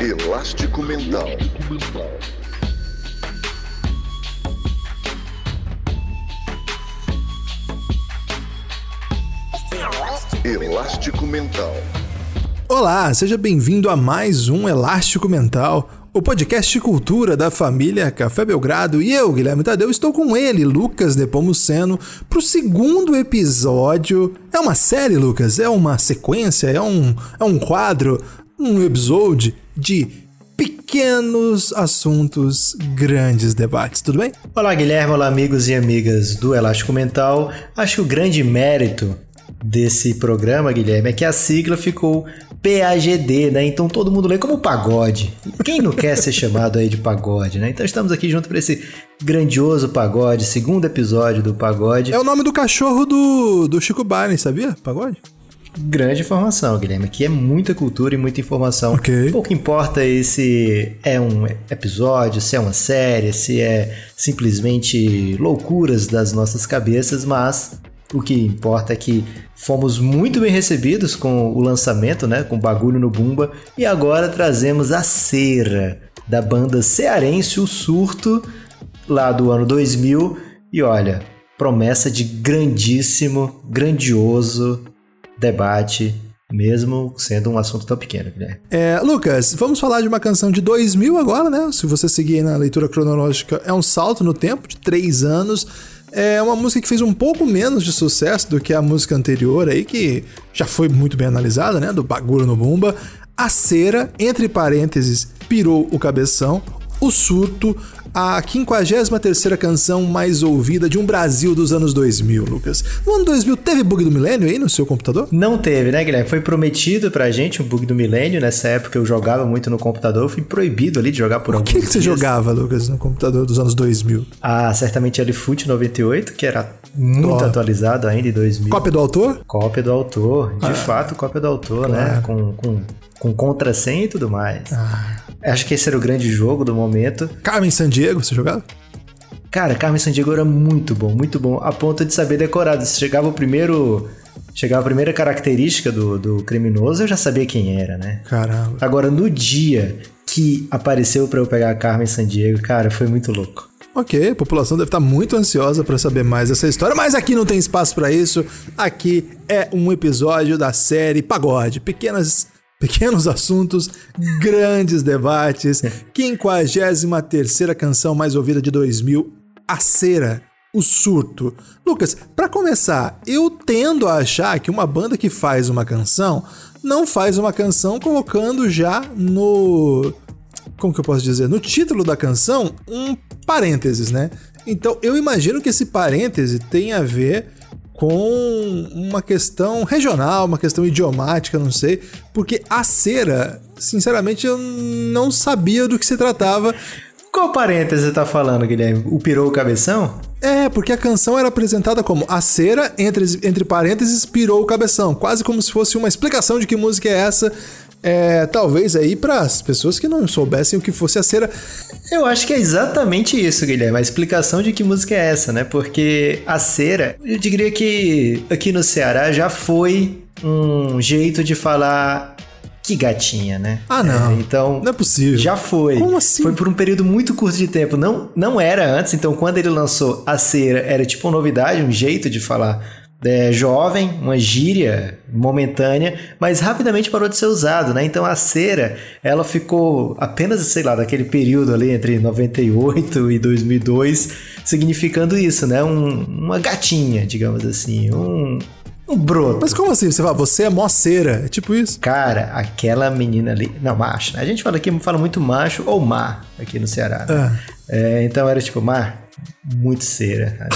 Elástico Mental. Elástico Mental. Olá, seja bem-vindo a mais um Elástico Mental, o podcast de cultura da família Café Belgrado. E eu, Guilherme Tadeu, estou com ele, Lucas Nepomuceno, para o segundo episódio. É uma série, Lucas? É uma sequência? É um, é um quadro? Um episódio de pequenos assuntos, grandes debates, tudo bem? Olá, Guilherme, olá, amigos e amigas do Elástico Mental. Acho que o grande mérito desse programa, Guilherme, é que a sigla ficou PAGD, né? Então todo mundo lê como pagode. Quem não quer ser chamado aí de pagode, né? Então estamos aqui junto para esse grandioso pagode, segundo episódio do pagode. É o nome do cachorro do, do Chico Barney, sabia? Pagode? Grande informação, Guilherme. Aqui é muita cultura e muita informação. Ok. Pouco importa se é um episódio, se é uma série, se é simplesmente loucuras das nossas cabeças, mas o que importa é que fomos muito bem recebidos com o lançamento, né, com Bagulho no Bumba, e agora trazemos a cera da banda cearense O Surto, lá do ano 2000, e olha, promessa de grandíssimo, grandioso debate, mesmo sendo um assunto tão pequeno, Guilherme. É, Lucas, vamos falar de uma canção de 2000 agora, né? Se você seguir na leitura cronológica, é um salto no tempo de três anos. É uma música que fez um pouco menos de sucesso do que a música anterior aí, que já foi muito bem analisada, né? Do Bagulho no Bumba. A cera, entre parênteses, pirou o cabeção. O surto, a 53ª canção mais ouvida de um Brasil dos anos 2000, Lucas. No ano 2000 teve bug do milênio aí no seu computador? Não teve, né, Guilherme? Foi prometido pra gente um bug do milênio. Nessa época eu jogava muito no computador, eu fui proibido ali de jogar por O alguns que, que você jogava, Lucas, no computador dos anos 2000? Ah, certamente LFoot 98, que era muito Ó. atualizado ainda em 2000. Cópia do autor? Cópia do autor, de fato, cópia do autor, né? Com, com, com contrassenha e tudo mais. Acho que esse era o grande jogo do momento. Carmen Sandiego, você jogava? Cara, Carmen Sandiego era muito bom, muito bom, a ponto de saber decorado. Se chegava o primeiro. Chegava a primeira característica do, do criminoso, eu já sabia quem era, né? Caramba. Agora, no dia que apareceu pra eu pegar a Carmen Sandiego, cara, foi muito louco. Ok, a população deve estar muito ansiosa para saber mais dessa história, mas aqui não tem espaço para isso. Aqui é um episódio da série Pagode, pequenas pequenos assuntos, grandes debates. 53ª canção mais ouvida de 2000, A Cera, O Surto. Lucas, para começar, eu tendo a achar que uma banda que faz uma canção não faz uma canção colocando já no como que eu posso dizer? No título da canção, um parênteses, né? Então eu imagino que esse parêntese tem a ver com uma questão regional, uma questão idiomática, não sei, porque a cera, sinceramente, eu não sabia do que se tratava. Qual parêntese você tá falando, Guilherme? O pirou o cabeção? É, porque a canção era apresentada como a cera, entre, entre parênteses, pirou o cabeção, quase como se fosse uma explicação de que música é essa. É, talvez aí para as pessoas que não soubessem o que fosse a cera. Eu acho que é exatamente isso, Guilherme. A explicação de que música é essa, né? Porque a cera, eu diria que aqui no Ceará já foi um jeito de falar que gatinha, né? Ah, não. É, então. Não é possível. Já foi. Como assim? Foi por um período muito curto de tempo. Não, não era antes, então quando ele lançou a cera, era tipo uma novidade, um jeito de falar. É, jovem, uma gíria momentânea, mas rapidamente parou de ser usado, né? Então a cera, ela ficou apenas, sei lá, daquele período ali entre 98 e 2002, significando isso, né? Um- uma gatinha, digamos assim, um, um broto. Mas como assim? Você fala, você é mó cera? É tipo isso? Cara, aquela menina ali. Não, macho, né? A gente fala aqui, fala muito macho ou mar aqui no Ceará. né? É, então era tipo, mar, muito cera.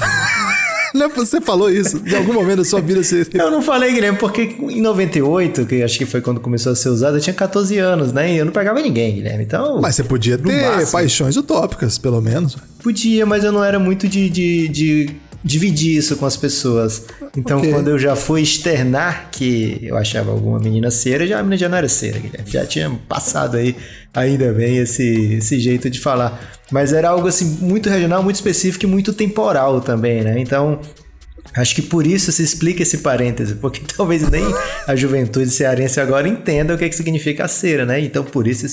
Não Você falou isso. Em algum momento da sua vida você. Eu não falei, Guilherme, porque em 98, que acho que foi quando começou a ser usado, eu tinha 14 anos, né? E eu não pegava ninguém, Guilherme. Então. Mas você podia ter máximo. paixões utópicas, pelo menos. Podia, mas eu não era muito de, de, de dividir isso com as pessoas. Então, Ok. quando eu já fui externar que eu achava alguma menina cera, já, a menina já não era cera, Guilherme. Já tinha passado aí, ainda bem, esse, esse jeito de falar. Mas era algo assim, muito regional, muito específico e muito temporal também, né? Então. Acho que por isso se explica esse parêntese, porque talvez nem a juventude cearense agora entenda o que, é que significa a cera, né? Então por isso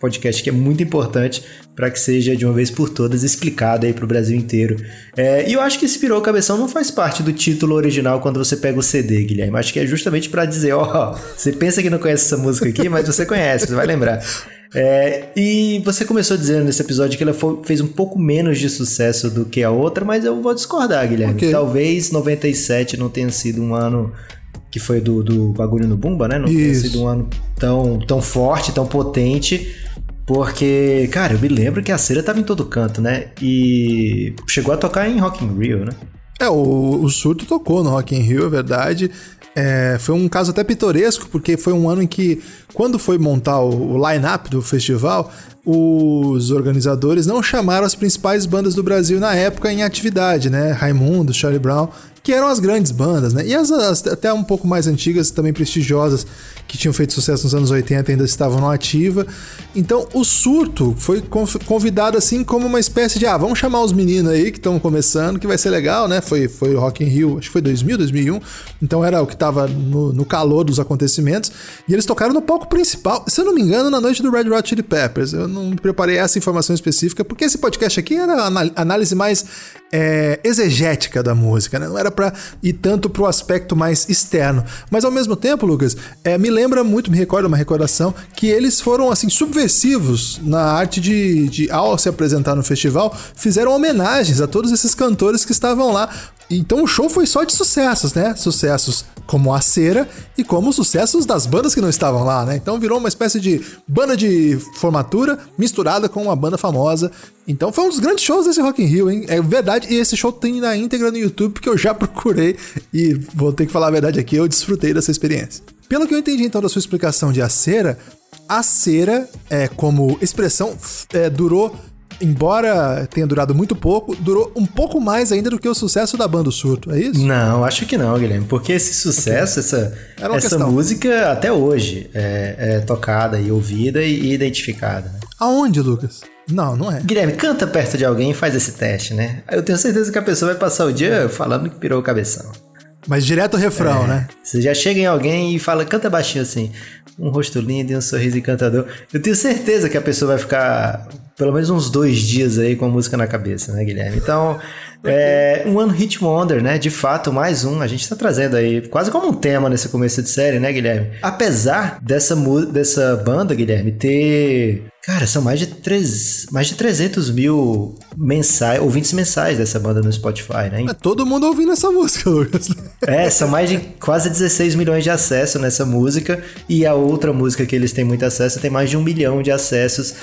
podcast que é muito importante para que seja de uma vez por todas explicado aí para o Brasil inteiro. É, e eu acho que Inspirou o Cabeção não faz parte do título original quando você pega o CD, Guilherme. Acho que é justamente para dizer, ó, você pensa que não conhece essa música aqui, mas você conhece, você vai lembrar. É, e você começou dizendo nesse episódio que ela foi, fez um pouco menos de sucesso do que a outra, mas eu vou discordar, Guilherme. Okay. Talvez 97 não tenha sido um ano que foi do, do bagulho no Bumba, né? Não Isso. tenha sido um ano tão, tão forte, tão potente. Porque, cara, eu me lembro que a cera tava em todo canto, né? E chegou a tocar em Rock in Rio, né? É, o, o Surto tocou no Rock in Rio, é verdade. É, foi um caso até pitoresco, porque foi um ano em que, quando foi montar o, o line-up do festival, os organizadores não chamaram as principais bandas do Brasil na época em atividade, né? Raimundo, Charlie Brown que eram as grandes bandas, né? E as, as, até um pouco mais antigas, também prestigiosas, que tinham feito sucesso nos anos 80 ainda estavam no ativa. Então o Surto foi convidado assim como uma espécie de, ah, vamos chamar os meninos aí que estão começando, que vai ser legal, né? Foi, foi Rock in Rio, acho que foi 2000, 2001. Então era o que estava no, no, calor dos acontecimentos. E eles tocaram no palco principal, se eu não me engano, na noite do Red Hot Chili Peppers. Eu não preparei essa informação específica, porque esse podcast aqui era análise mais é, exegética da música, né? Não era para ir tanto pro aspecto mais externo. Mas ao mesmo tempo, Lucas, é, me lembra muito, me recorda uma recordação, que eles foram assim subversivos na arte de, de, ao se apresentar no festival, fizeram homenagens a todos esses cantores que estavam lá. Então o show foi só de sucessos, né? Sucessos como a cera e como os sucessos das bandas que não estavam lá, né? Então virou uma espécie de banda de formatura misturada com uma banda famosa. Então foi um dos grandes shows desse Rock in Rio, hein? É verdade, e esse show tem na íntegra no YouTube porque eu já procurei e vou ter que falar a verdade aqui, eu desfrutei dessa experiência. Pelo que eu entendi então da sua explicação de a cera, a cera, é, como expressão, é, durou embora tenha durado muito pouco, durou um pouco mais ainda do que o sucesso da banda Surto, é isso? Não, acho que não, Guilherme, porque esse sucesso, okay. essa, essa música até hoje é, é, tocada e ouvida e identificada. Né? Aonde, Lucas? Não, não é. Guilherme, canta perto de alguém e faz esse teste, né? Eu tenho certeza que a pessoa vai passar o dia falando que pirou o cabeção. Mas direto o refrão, é, né? Você já chega em alguém e fala, canta baixinho assim. Um rosto lindo e um sorriso encantador. Eu tenho certeza que a pessoa vai ficar pelo menos uns dois dias aí com a música na cabeça, né, Guilherme? Então, é um One Hit Wonder, né? De fato, mais um. A gente tá trazendo aí quase como um tema nesse começo de série, né, Guilherme? Apesar dessa, dessa banda, Guilherme, ter Cara, são mais de, três, mais de 300 mil mensais, ouvintes mensais dessa banda no Spotify, né? É todo mundo ouvindo essa música, Lucas. É, são mais de quase 16 milhões de acessos nessa música. E a outra música que eles têm muito acesso tem mais de um milhão de acessos.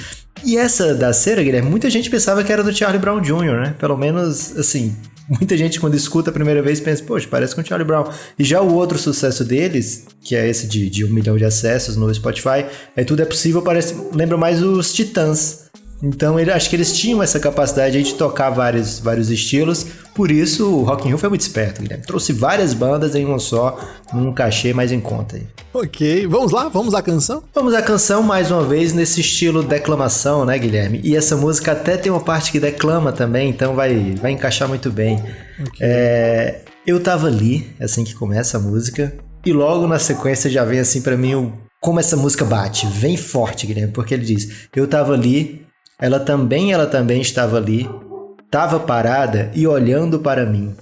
E essa da cera, Guilherme, muita gente pensava que era do Charlie Brown Jr., né? Pelo menos, assim, muita gente quando escuta a primeira vez pensa, poxa, parece com o Charlie Brown. E já o outro sucesso deles, que é esse de, de um milhão de acessos no Spotify, é Tudo é Possível, parece, lembra mais os Titãs. Então ele, acho que eles tinham essa capacidade de tocar vários, vários estilos, por isso o Rock in Rio foi muito esperto, Guilherme. Trouxe várias bandas em uma só, num cachê mais em conta aí. Ok, vamos lá, vamos à canção? Vamos à canção mais uma vez nesse estilo declamação, né, Guilherme? E essa música até tem uma parte que declama também, então vai, vai encaixar muito bem. Okay. É, eu tava ali, é assim que começa a música, e logo na sequência já vem assim para mim o como essa música bate, vem forte, Guilherme, porque ele diz: "Eu tava ali, ela também, ela também estava ali, estava parada e olhando para mim.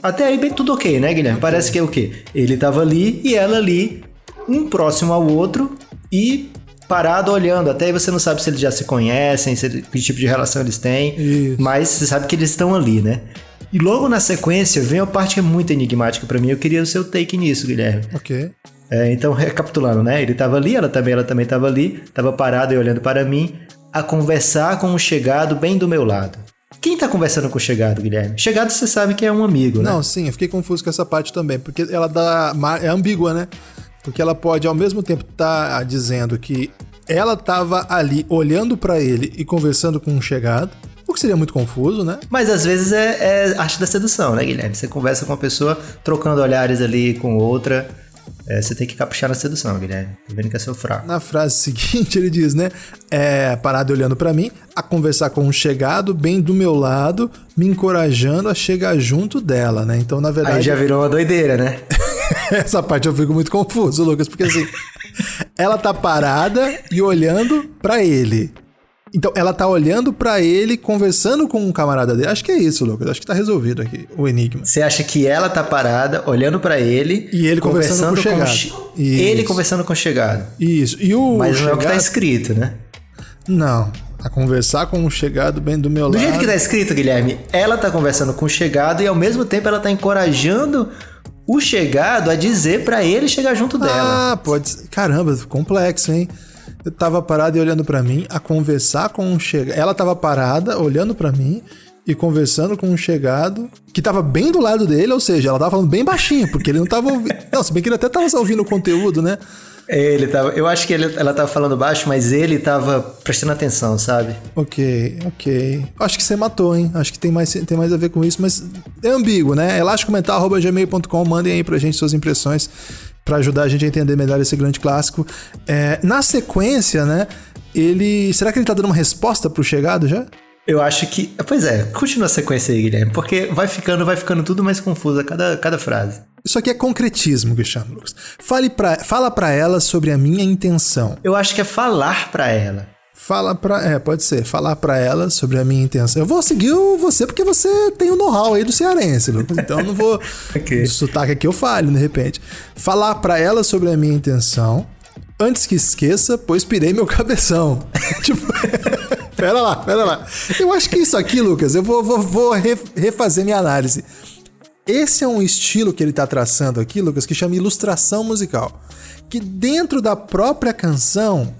Até aí bem tudo ok, né, Guilherme? Parece que é o quê? Ele estava ali e ela ali, um próximo ao outro e parado olhando. Até aí você não sabe se eles já se conhecem, se, que tipo de relação eles têm, Isso. mas você sabe que eles estão ali, né? E logo na sequência vem a parte que é muito enigmática para mim. Eu queria o seu take nisso, Guilherme. Ok. É, então, recapitulando, né? Ele estava ali, ela também, ela também estava ali, estava parado e olhando para mim a conversar com o chegado bem do meu lado. Quem tá conversando com o chegado, Guilherme? Chegado você sabe que é um amigo, né? Não, sim, eu fiquei confuso com essa parte também, porque ela dá. É ambígua, né? Porque ela pode ao mesmo tempo estar tá dizendo que ela tava ali olhando para ele e conversando com um chegado, o que seria muito confuso, né? Mas às vezes é, é arte da sedução, né, Guilherme? Você conversa com uma pessoa trocando olhares ali com outra é, você tem que caprichar na sedução, Guilherme. Tô vendo que é seu fraco. Na frase seguinte, ele diz, né? É, parado olhando para mim, a conversar com um chegado bem do meu lado, me encorajando a chegar junto dela, né? Então, na verdade. Aí já virou uma doideira, né? Essa parte eu fico muito confuso, Lucas, porque assim. ela tá parada e olhando pra ele. Então, ela tá olhando pra ele, conversando com um camarada dele. Acho que é isso, Lucas. Acho que tá resolvido aqui o enigma. Você acha que ela tá parada, olhando pra ele. E ele conversando com o chegado. che- Ele conversando com o chegado. Isso. E o Mas não é o que tá chegado- escrito, né? Não. A conversar com o chegado bem do meu Do lado. jeito que tá escrito, Guilherme, ela tá conversando com o chegado e ao mesmo tempo ela tá encorajando o chegado a dizer pra ele chegar junto dela. Ah, pode ser. Caramba, complexo, hein? Tava parado e olhando pra mim, a conversar com um chegado. Ela tava parada, olhando pra mim e conversando com um chegado que tava bem do lado dele, ou seja, ela tava falando bem baixinho, porque ele não tava ouvindo. Não, se bem que ele até tava ouvindo o conteúdo, né? Ele tava, eu acho que ele- ela tava falando baixo, mas ele tava prestando atenção, sabe? Ok, ok. Acho que você matou, hein? Acho que tem mais, tem mais a ver com isso, mas é ambíguo, né? elasticomental.gmail.com, mandem aí pra gente suas impressões pra ajudar a gente a entender melhor esse grande clássico. É, na sequência, né? Ele. Será que ele tá dando uma resposta pro chegado já? Eu acho que. Pois é, continua a sequência aí, Guilherme, porque vai ficando, vai ficando tudo mais confuso a cada, cada frase. Isso aqui é concretismo, Cristiano Lucas. Fale pra, fala pra ela sobre a minha intenção. Eu acho que é falar pra ela. Fala pra. É, pode ser. Falar pra ela sobre a minha intenção. Eu vou seguir você porque você tem o know-how aí do cearense, Lucas. Então eu não vou. Ok. O sotaque aqui eu falho, de repente. Falar pra ela sobre a minha intenção. Antes que esqueça, pois pirei meu cabeção. tipo. pera lá, pera lá. Eu acho que isso aqui, Lucas, eu vou, vou, vou re- refazer minha análise. Esse é um estilo que ele tá traçando aqui, Lucas, que chama ilustração musical. Que dentro da própria canção,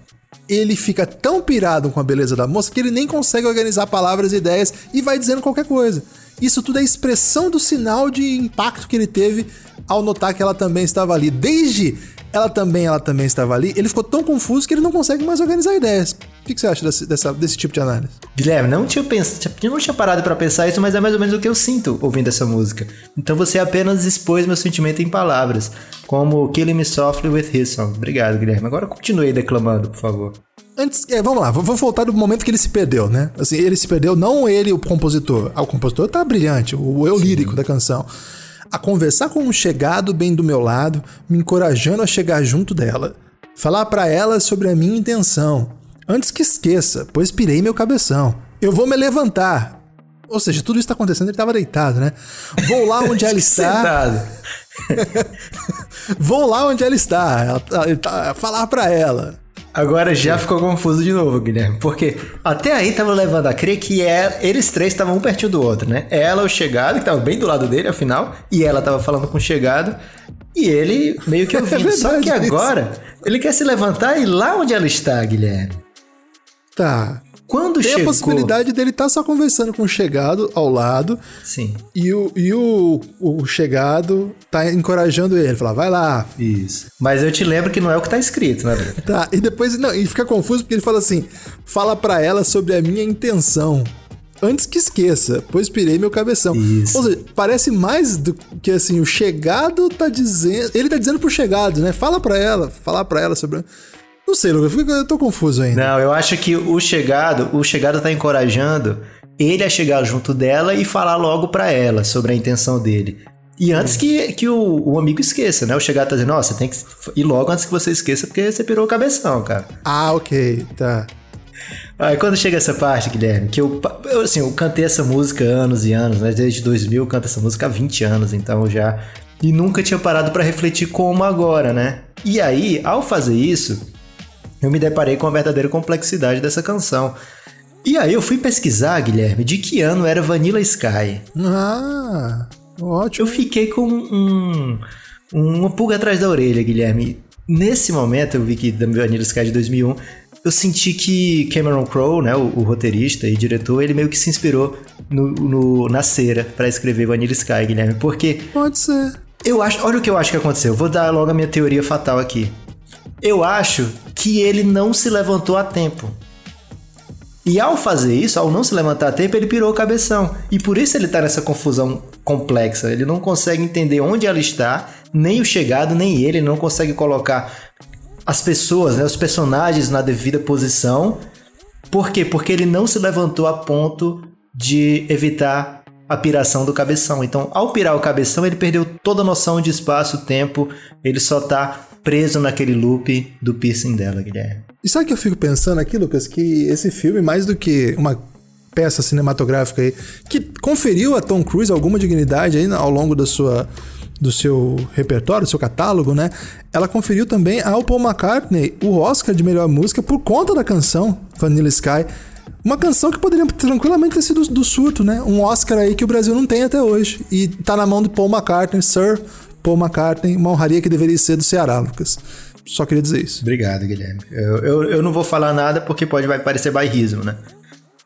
ele fica tão pirado com a beleza da moça que ele nem consegue organizar palavras e ideias e vai dizendo qualquer coisa. Isso tudo é expressão do sinal de impacto que ele teve ao notar que ela também estava ali. Desde ela também, ela também estava ali, ele ficou tão confuso que ele não consegue mais organizar ideias. O que que você acha desse, dessa- desse tipo de análise? Guilherme, não tinha, pens... eu não tinha parado pra pensar isso, mas é mais ou menos o que eu sinto ouvindo essa música. Então você apenas expôs meu sentimento em palavras, como Killing Me Softly with His Song. Obrigado, Guilherme. Agora continue declamando, por favor. Antes, é, vamos lá, vou vou voltar do momento que ele se perdeu, né? Assim, ele se perdeu, não ele, o compositor. Ah, o compositor tá brilhante, o eu lírico da canção. A conversar com um chegado bem do meu lado, me encorajando a chegar junto dela. Falar pra ela sobre a minha intenção. Antes que esqueça, pois pirei meu cabeção. Eu vou me levantar. Ou seja, tudo isso tá acontecendo, ele tava deitado, né? Vou lá onde ela está. Vou lá onde ela está. Ela tá- tá- falar pra ela. Agora já ficou confuso de novo, Guilherme. Porque até aí tava levando a crer que é- eles três estavam um pertinho do outro, né? Ela, o chegado, que tava bem do lado dele, afinal, e ela tava falando com o chegado, e ele meio que ouvindo. Só que verdade isso. agora, ele quer se levantar e ir lá onde ela está, Guilherme. Tá. Quando Tem chegou... a possibilidade dele estar só conversando com o chegado ao lado Sim, e o, e o, o chegado tá encorajando ele. Falar, vai lá. isso. Mas eu te lembro que não é o que tá escrito, né? Tá, e depois não, e fica confuso porque ele fala assim: fala pra ela sobre a minha intenção. Antes que esqueça, pois pirei meu cabeção. Isso. Ou seja, parece mais do que assim, o chegado tá dizendo. Ele tá dizendo pro chegado, né? Fala pra ela, falar pra ela sobre. Não sei, Lucas, eu tô confuso ainda. Não, eu acho que o chegado, o chegado tá encorajando ele a chegar junto dela e falar logo pra ela sobre a intenção dele. E antes que, que o, o amigo esqueça, né? O chegado tá dizendo, você tem que ir logo antes que você esqueça, porque você pirou o cabeção, cara. Ah, ok, tá. Aí quando chega essa parte, Guilherme, que eu, eu, assim, eu cantei essa música anos e anos, né? Desde 2000 eu canto essa música há 20 anos, então já. E nunca tinha parado pra refletir como agora, né? E aí, ao fazer isso, eu me deparei com a verdadeira complexidade dessa canção. E aí eu fui pesquisar, Guilherme, de que ano era Vanilla Sky. Ah, ótimo. Eu fiquei com um, uma pulga atrás da orelha, Guilherme. Nesse momento, eu vi que da Vanilla Sky de 2001, eu senti que Cameron Crowe, né, o, o roteirista e diretor, ele meio que se inspirou no, no- na cera pra escrever Vanilla Sky, Guilherme. Porque Pode ser. eu acho, olha o que eu acho que aconteceu. Vou dar logo a minha teoria fatal aqui. Eu acho que ele não se levantou a tempo. E ao fazer isso, ao não se levantar a tempo, ele pirou o cabeção. E por isso ele tá nessa confusão complexa. Ele não consegue entender onde ela está, nem o chegado, nem ele. Ele não consegue colocar as pessoas, né, os personagens na devida posição. Por quê? Porque ele não se levantou a ponto de evitar a piração do cabeção. Então, ao pirar o cabeção, ele perdeu toda a noção de espaço, tempo, ele só tá preso naquele loop do piercing dela, Guilherme. E sabe o que eu fico pensando aqui, Lucas? Que esse filme, mais do que uma peça cinematográfica aí, que conferiu a Tom Cruise alguma dignidade aí ao longo da sua do seu repertório, do seu catálogo, né? Ela conferiu também ao Paul McCartney o Oscar de melhor música por conta da canção Vanilla Sky. Uma canção que poderia tranquilamente ter sido do surto, né? Um Oscar aí que o Brasil não tem até hoje. E tá na mão do Paul McCartney, Sir Paul McCartney, uma honraria que deveria ser do Ceará, Lucas. Só queria dizer isso. Obrigado, Guilherme. Eu, eu, eu não vou falar nada porque pode vai parecer bairrismo, né?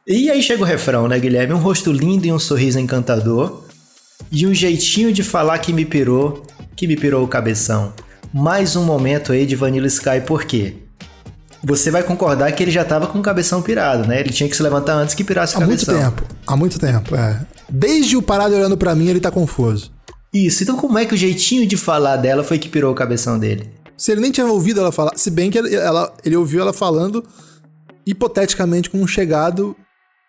E aí chega o refrão, né, Guilherme? Um rosto lindo e um sorriso encantador. E um jeitinho de falar que me pirou, que me pirou o cabeção. Mais um momento aí de Vanilla Sky, por quê? Você vai concordar que ele já tava com o cabeção pirado, né? Ele tinha que se levantar antes que pirasse o há cabeção. Há muito tempo, há muito tempo, é. Desde o parado olhando para mim, ele tá confuso. Isso, então como é que o jeitinho de falar dela foi que pirou o cabeção dele? Se ele nem tinha ouvido ela falar, se bem que ela, ele ouviu ela falando hipoteticamente com um chegado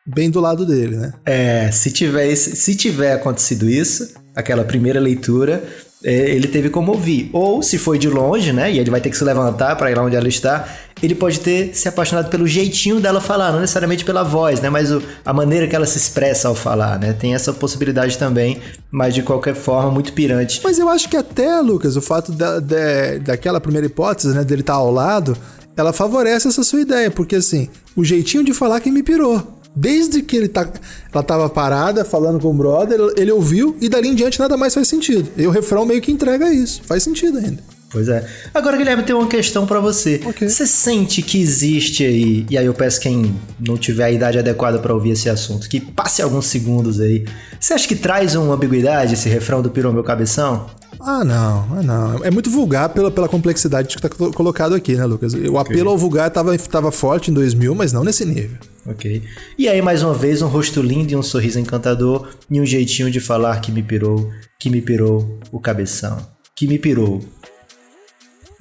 bem do lado dele, né? É, se tiver, se tiver acontecido isso, aquela primeira leitura, ele teve como ouvir. Ou se foi de longe, né? E ele vai ter que se levantar para ir lá onde ela está, ele pode ter se apaixonado pelo jeitinho dela falar, não necessariamente pela voz, né? Mas o, a maneira que ela se expressa ao falar, né? Tem essa possibilidade também, mas de qualquer forma, muito pirante. Mas eu acho que até, Lucas, o fato da, da, daquela primeira hipótese, né? Dele estar tá ao lado, ela favorece essa sua ideia, porque assim, o jeitinho de falar que me pirou. Desde que ele tá, ela tava parada falando com o brother, ele ouviu e dali em diante nada mais faz sentido. E o refrão meio que entrega isso. Faz sentido ainda. Pois é. Agora, Guilherme, tem uma questão para você. Okay. Você sente que existe aí, e aí eu peço quem não tiver a idade adequada para ouvir esse assunto, que passe alguns segundos aí. Você acha que traz uma ambiguidade esse refrão do Pirou Meu Cabeção? Ah, não, ah, não. É muito vulgar pela, pela complexidade que tá colocado aqui, né, Lucas? O apelo ao vulgar tava, tava forte em 2000, mas não nesse nível. Ok. E aí, mais uma vez, um rosto lindo e um sorriso encantador e um jeitinho de falar que me pirou, que me pirou o cabeção. Que me pirou.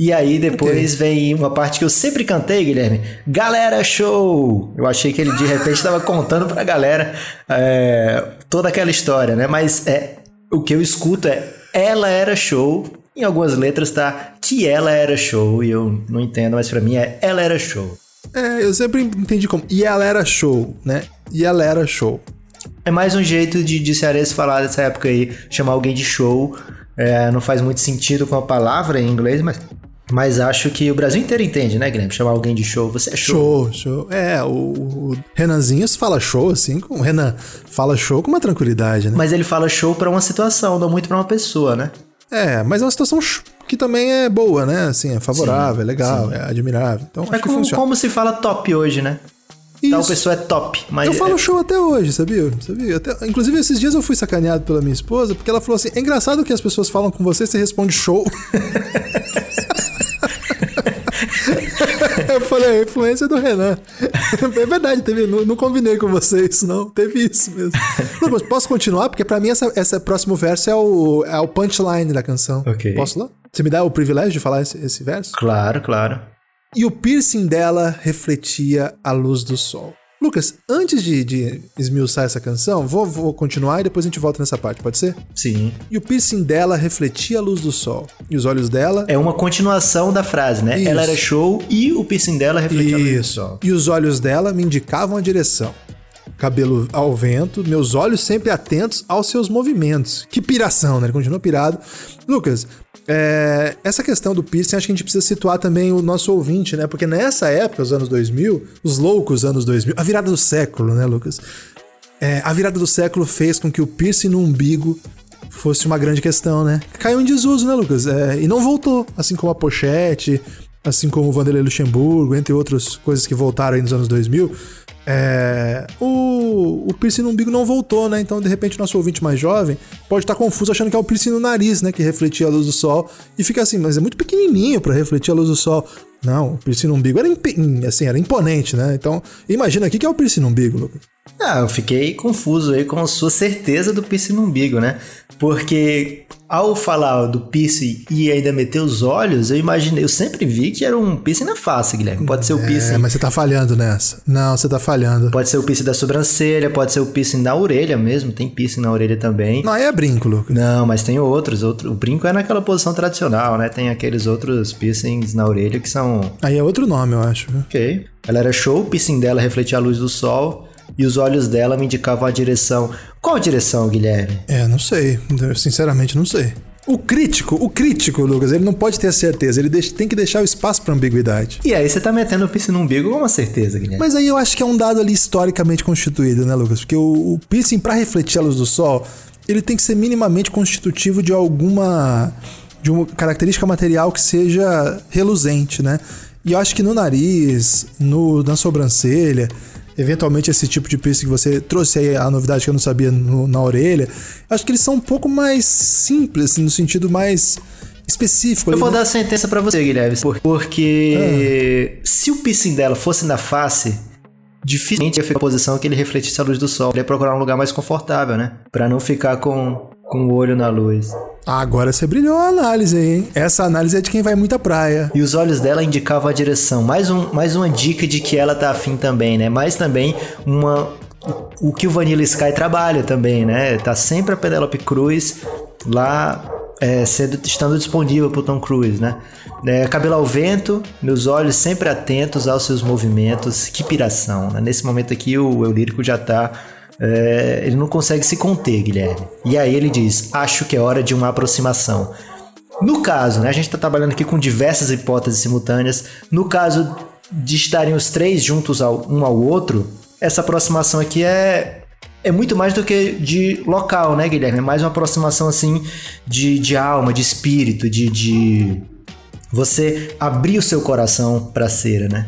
E aí depois vem uma parte que eu sempre cantei, Guilherme. Galera, show! Eu achei que ele de repente estava contando pra galera é, toda aquela história, né? Mas é, o que eu escuto é ela era show. Em algumas letras tá que ela era show. E eu não entendo, mas para mim é ela era show. É, eu sempre entendi como. E ela era show, né? E ela era show. É mais um jeito de, de cearense falar dessa época aí, chamar alguém de show. É, não faz muito sentido com a palavra em inglês, mas, mas acho que o Brasil inteiro entende, né, Guilherme? Chamar alguém de show, você é show. Show, show. É, o, o Renanzinho fala show, assim, com o Renan fala show com uma tranquilidade, né? Mas ele fala show para uma situação, não muito para uma pessoa, né? É, mas é uma situação que também é boa, né? Assim, é favorável, sim, é legal, sim. é admirável. Então, é como, como se fala top hoje, né? Isso. Tal pessoa é top. Mas eu falo é... show até hoje, sabia? sabia? Até... Inclusive, esses dias eu fui sacaneado pela minha esposa, porque ela falou assim: é engraçado que as pessoas falam com você, você responde show. eu falei, a influência do Renan. É verdade, teve, não, não combinei com vocês, não. Teve isso mesmo. Posso continuar? Porque pra mim essa, esse próximo verso é o, é o punchline da canção. Ok. Posso lá? Você me dá o privilégio de falar esse, esse verso? Claro, claro. E o piercing dela refletia a luz do sol. Lucas, antes de, de esmiuçar essa canção, vou, vou, continuar e depois a gente volta nessa parte, pode ser? Sim. E o piercing dela refletia a luz do sol. E os olhos dela. É uma continuação da frase, né? Isso. Ela era show e o piercing dela refletia Isso. a luz sol. E os olhos dela me indicavam a direção cabelo ao vento, meus olhos sempre atentos aos seus movimentos. Que piração, né? Ele continua pirado. Lucas, é, essa questão do piercing, acho que a gente precisa situar também o nosso ouvinte, né? Porque nessa época, os anos 2000, os loucos anos 2000, a virada do século, né, Lucas? É, a virada do século fez com que o piercing no umbigo fosse uma grande questão, né? Caiu em desuso, né, Lucas? É, e não voltou, assim como a pochete, assim como o Vanderlei Luxemburgo, entre outras coisas que voltaram aí nos anos 2000. É, o, o piercing no umbigo não voltou, né? Então, de repente, nosso ouvinte mais jovem pode estar confuso achando que é o piercing no nariz, né? Que refletia a luz do sol. E fica assim, mas é muito pequenininho para refletir a luz do sol. Não, o piercing no umbigo era, assim, era imponente, né? Então, imagina aqui que é o piercing no umbigo, Lucas. Ah, eu fiquei confuso aí com a sua certeza do piercing no umbigo, né? Porque ao falar do piercing e ainda meter os olhos, eu imaginei, eu sempre vi que era um piercing na face, Guilherme. Pode ser o piercing. É, mas você tá falhando nessa. Não, você tá falhando. Pode ser o piercing da sobrancelha, pode ser o piercing da orelha mesmo. Tem piercing na orelha também. Não, aí é brinco, Lucas. Não, mas tem outros. Outro, o brinco é naquela posição tradicional, né? Tem aqueles outros piercings na orelha que são. Aí é outro nome, eu acho. Ok. Ela era show, o piercing dela refletia a luz do sol e os olhos dela me indicavam a direção. Qual direção, Guilherme? É, não sei. Eu, sinceramente, não sei. O crítico, o crítico, Lucas, ele não pode ter a certeza. Ele deixa- tem que deixar o espaço pra ambiguidade. E aí você tá metendo o piercing no umbigo com uma certeza, Guilherme. Mas aí eu acho que é um dado ali historicamente constituído, né, Lucas? Porque o, o piercing, pra refletir a luz do sol, ele tem que ser minimamente constitutivo de alguma. de uma característica material que seja reluzente, né? E eu acho que no nariz, no, na sobrancelha, eventualmente esse tipo de piercing que você trouxe aí, a novidade que eu não sabia no- na orelha, acho que eles são um pouco mais simples, assim, no sentido mais específico. Eu ali, vou né? dar a sentença pra você, Guilherme, por- porque se o piercing dela fosse na face, dificilmente ia ficar na posição que ele refletisse a luz do sol. Ele ia procurar um lugar mais confortável, né? Pra não ficar com, com o olho na luz. Agora você brilhou a análise hein? Essa análise é de quem vai muito à praia. E os olhos dela indicavam a direção. Mais, um, mais uma dica de que ela tá afim também, né? Mais também uma. O que o Vanilla Sky trabalha também, né? Tá sempre a Penelope Cruz lá é, sendo, estando disponível pro Tom Cruise, né? É, cabelo ao vento, meus olhos sempre atentos aos seus movimentos. Que piração, né? Nesse momento aqui o eu lírico já tá. É, ele não consegue se conter, Guilherme. E aí ele diz: Acho que é hora de uma aproximação. No caso, né, a gente está trabalhando aqui com diversas hipóteses simultâneas. No caso de estarem os três juntos ao, um ao outro, essa aproximação aqui é, é muito mais do que de local, né, Guilherme? É mais uma aproximação assim de, de alma, de espírito, de, de você abrir o seu coração para a cera, né?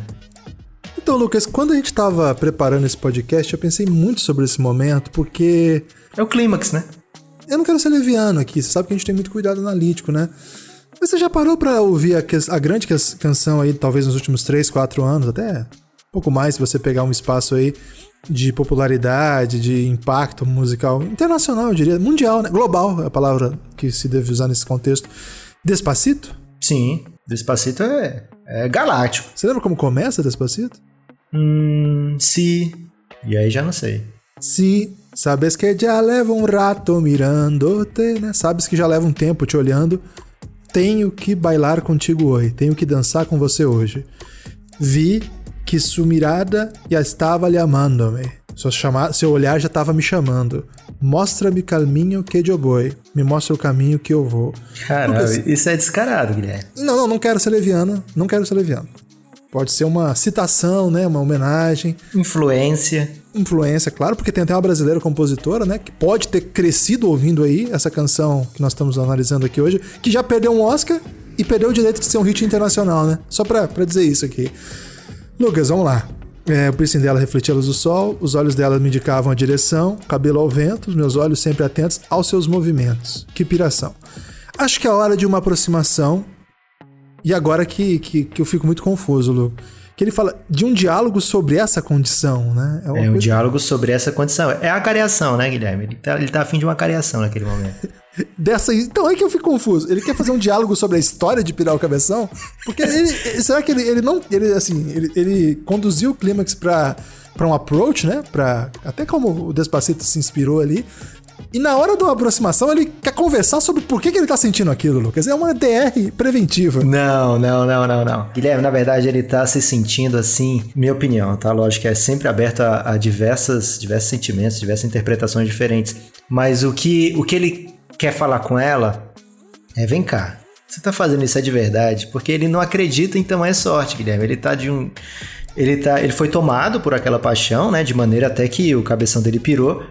Então, Lucas, quando a gente estava preparando esse podcast, eu pensei muito sobre esse momento, porque É o clímax, né? eu não quero ser leviano aqui, você sabe que a gente tem muito cuidado analítico, né? Mas você já parou pra ouvir a, a grande canção aí, talvez nos últimos 3, 4 anos, até um pouco mais, se você pegar um espaço aí de popularidade, de impacto musical internacional, eu diria, mundial, né? Global é a palavra que se deve usar nesse contexto. Despacito? Sim, Despacito é, é galáctico. Você lembra como começa Despacito? Hum, se. E aí já não sei. Se sabes que já leva um rato mirando-te, né? Sabes que já leva um tempo te olhando. Tenho que bailar contigo hoje. Tenho que dançar com você hoje. Vi que sua mirada já estava lhe amando-me. Chama... Seu olhar já estava me chamando. Mostra-me o caminho que eu vou. Me mostra o caminho que eu vou. Caralho, isso é descarado, Guilherme. Não, não, não quero ser leviano. Não quero ser leviano. Pode ser uma citação, né? Uma homenagem Influência. influência, claro, porque tem até uma brasileira compositora, né, que pode ter crescido ouvindo aí essa canção que nós estamos analisando aqui hoje, que já perdeu um Oscar e perdeu o direito de ser um hit internacional, né? Só pra, pra dizer isso aqui. Lucas, vamos lá. É, o piercing dela refletia a luz do sol, os olhos dela me indicavam a direção, cabelo ao vento, os meus olhos sempre atentos aos seus movimentos. Que piração. Acho que é hora de uma aproximação. E agora que, que, que eu fico muito confuso, Lu. Que ele fala de um diálogo sobre essa condição, né? uma É um coisa- diálogo sobre essa condição. É a cariação, né, Guilherme? Ele tá, ele tá afim de uma cariação naquele momento. dessa. Então é que eu fico confuso. Ele quer fazer um diálogo sobre a história de Pirar o Cabeção? Porque ele. será que ele, ele não. Ele, assim, ele, ele conduziu o clímax pra, pra um approach, né? Pra, até como o Despacito se inspirou ali. E na hora da aproximação, ele quer conversar sobre por que, que ele tá sentindo aquilo, Lucas. É uma DR preventiva. Não, não, não, não, não. Guilherme, na verdade, ele tá se sentindo assim, minha opinião, tá? Lógico que é sempre aberto a, a diversas, diversos sentimentos, diversas interpretações diferentes. Mas o que, o que ele quer falar com ela é: vem cá, você tá fazendo isso é de verdade? Porque ele não acredita, então é sorte, Guilherme. Ele tá de um. Ele, tá, ele foi tomado por aquela paixão, né? De maneira até que o cabeção dele pirou.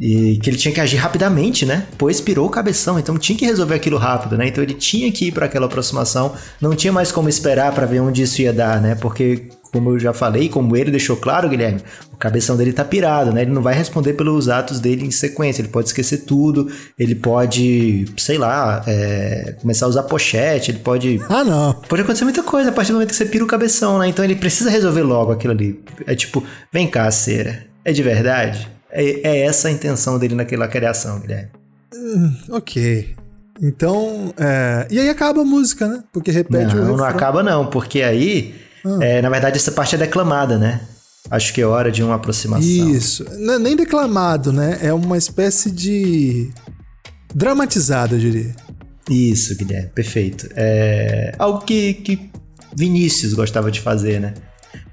E que ele tinha que agir rapidamente, né? Pois pirou o cabeção, então tinha que resolver aquilo rápido, né? Então ele tinha que ir para aquela aproximação, não tinha mais como esperar para ver onde isso ia dar, né? Porque, como eu já falei, como ele deixou claro, Guilherme, o cabeção dele tá pirado, né? Ele não vai responder pelos atos dele em sequência, ele pode esquecer tudo, ele pode, sei lá, é, começar a usar pochete, ele pode Ah, não. Pode acontecer muita coisa a partir do momento que você pira o cabeção, né? Então ele precisa resolver logo aquilo ali. É tipo, vem cá, cera. é de verdade? É, é essa a intenção dele naquela criação, Guilherme. Hum, ok. Então, é... e aí acaba a música, né? Porque repete não, o Não, não acaba não, porque aí, ah. é, na verdade, essa parte é declamada, né? Acho que é hora de uma aproximação. Isso. Não é nem declamado, né? É uma espécie de. dramatizado, eu diria. Isso, Guilherme, perfeito. É algo que, que Vinícius gostava de fazer, né?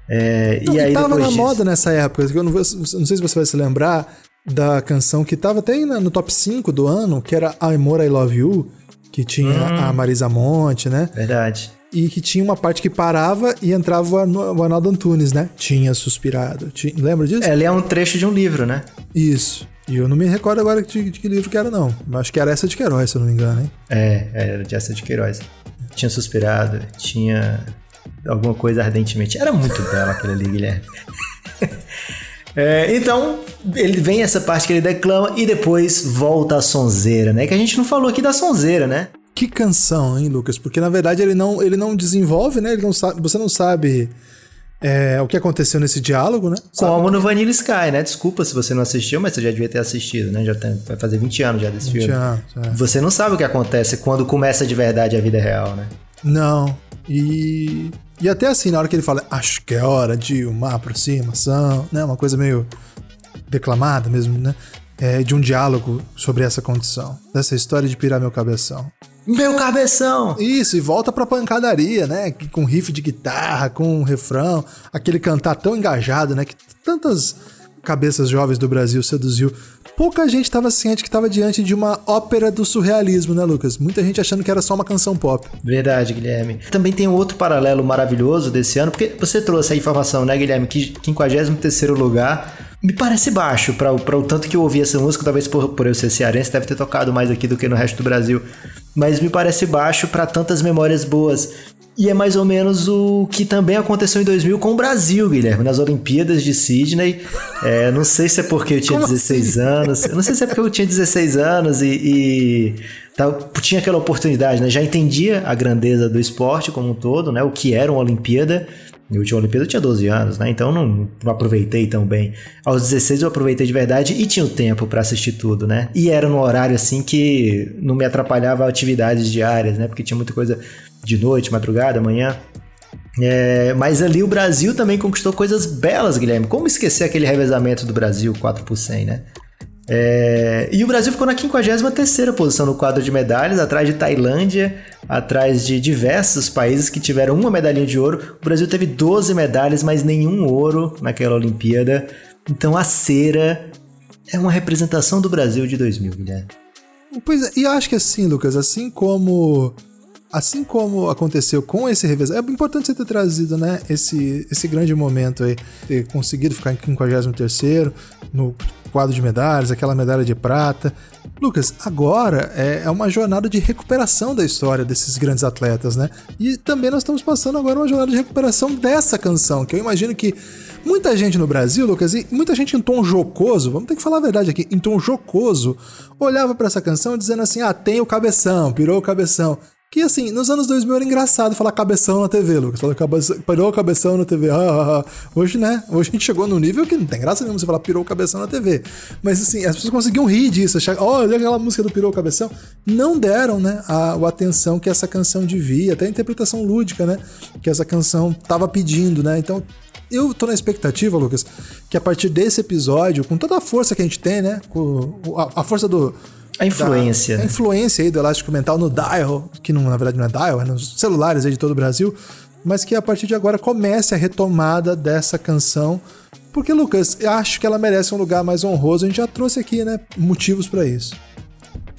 É, não, e aí tava na disso... moda nessa época. Eu não, vou, não, sei se você vai se lembrar da canção que tava até no top 5 do ano, que era Amor I Love You, que tinha hum, a Marisa Monte, né? Verdade. E que tinha uma parte que parava e entrava o Arnaldo Antunes, né? Tinha suspirado. Tinha, lembra disso? É, ele é um trecho de um livro, né? Isso. E eu não me recordo agora de, de que livro que era, não. Acho que era essa de Queiroz, se eu não me engano, hein? É, era de essa de Queiroz. Tinha suspirado, tinha alguma coisa ardentemente. Era muito bela aquele ali, Guilherme. É, então, ele vem essa parte que ele declama e depois volta a sonzeira, né? Que a gente não falou aqui da sonzeira, né? Que canção, hein, Lucas? Porque na verdade ele não, ele não desenvolve, né? Ele não sabe, você não sabe é, o que aconteceu nesse diálogo, né? Sabe? Como no Vanilla Sky, né? Desculpa se você não assistiu, mas você já devia ter assistido, né? Já tem, vai fazer 20 anos já desse 20 filme. Anos, é. Você não sabe o que acontece quando começa de verdade a vida real, né? Não. E e até assim, na hora que ele fala, acho que é hora de uma aproximação, né? Uma coisa meio declamada mesmo, né? É, de um diálogo sobre essa condição, dessa história de pirar meu cabeção. Meu cabeção! Isso, e volta pra pancadaria, né? Com riff de guitarra, com um refrão, aquele cantar tão engajado, né? Que tantas cabeças jovens do Brasil seduziu pouca gente estava ciente que estava diante de uma ópera do surrealismo, né, Lucas? Muita gente achando que era só uma canção pop. Verdade, Guilherme. Também tem um outro paralelo maravilhoso desse ano, porque você trouxe a informação, né, Guilherme, que 53 lugar me parece baixo para o tanto que eu ouvi essa música, talvez por, por eu ser cearense, deve ter tocado mais aqui do que no resto do Brasil. Mas me parece baixo para tantas memórias boas. E é mais ou menos o que também aconteceu em 2000 com o Brasil, Guilherme, nas Olimpíadas de Sydney. É, não sei se é porque eu tinha Como 16 assim? anos. Não sei se é porque eu tinha 16 anos e, e tinha aquela oportunidade, né? Já entendia a grandeza do esporte como um todo, né? O que era uma Olimpíada. Na última Olimpíada eu tinha 12 anos, né? Então não, não aproveitei tão bem. Aos 16 eu aproveitei de verdade e tinha o tempo para assistir tudo, né? E era num horário assim que não me atrapalhava atividades diárias, né? Porque tinha muita coisa de noite, madrugada, manhã. É, mas ali o Brasil também conquistou coisas belas, Guilherme. Como esquecer aquele revezamento do Brasil 4 por 100, né? É, e o Brasil ficou na 53 posição no quadro de medalhas, atrás de Tailândia, atrás de diversos países que tiveram uma medalhinha de ouro. O Brasil teve 12 medalhas, mas nenhum ouro naquela Olimpíada. Então a cera é uma representação do Brasil de 2000, Guilherme. Pois é, e eu acho que assim, Lucas, assim como assim como aconteceu com esse revezamento, é importante você ter trazido, né, esse, esse grande momento aí, ter conseguido ficar em 53 no quadro de medalhas, aquela medalha de prata. Lucas, agora é, é uma jornada de recuperação da história desses grandes atletas, né? E também nós estamos passando agora uma jornada de recuperação dessa canção, que eu imagino que muita gente no Brasil, Lucas, e muita gente em tom jocoso, vamos ter que falar a verdade aqui, em tom jocoso, olhava para essa canção dizendo assim: ah, tem o cabeção, pirou o cabeção. Que assim, nos anos 2000 era engraçado falar cabeção na TV, Lucas. Falar cabeça, pirou cabeção na TV. Ah, ah, ah. Hoje, né? Hoje a gente chegou num nível que não tem graça nenhuma você falar pirou cabeção na TV. Mas assim, as pessoas conseguiam rir disso. Achar, olha aquela música do pirou cabeção. Não deram, né, a, a atenção que essa canção devia, até a interpretação lúdica, né? Que essa canção tava pedindo, né? Então, eu tô na expectativa, Lucas, que a partir desse episódio, com toda a força que a gente tem, né? Com a força do a influência. Da, a influência aí do elástico mental no dial, que não, na verdade não é dial, é nos celulares aí de todo o Brasil, mas que a partir de agora comece a retomada dessa canção. Porque, Lucas, eu acho que ela merece um lugar mais honroso. A gente já trouxe aqui, né, motivos para isso.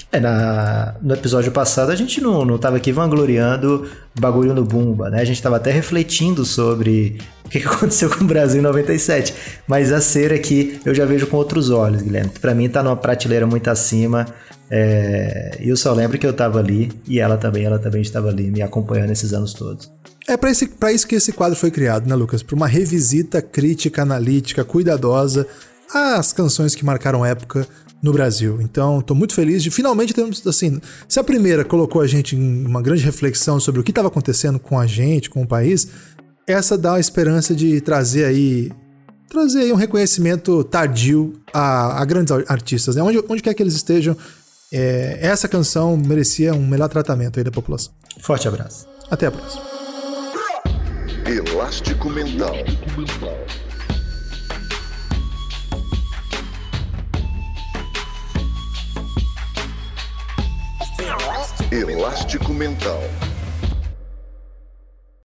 É, na, no episódio passado a gente não, não tava aqui vangloriando bagulho no Bumba, né? A gente tava até refletindo sobre o que aconteceu com o Brasil em 97. Mas a cera aqui eu já vejo com outros olhos, Guilherme. Para mim tá numa prateleira muito acima. É, eu só lembro que eu estava ali e ela também, ela também estava ali me acompanhando esses anos todos. É para isso que esse quadro foi criado, né, Lucas? Para uma revisita crítica, analítica, cuidadosa às canções que marcaram época no Brasil. Então, estou muito feliz de finalmente termos, assim, se a primeira colocou a gente em uma grande reflexão sobre o que estava acontecendo com a gente, com o país, essa dá a esperança de trazer aí trazer aí um reconhecimento tardio a, a grandes artistas, né? Onde, onde quer que eles estejam, é, essa canção merecia um melhor tratamento aí da população. Forte abraço. Até a próxima. Elástico Mental. Elástico Mental.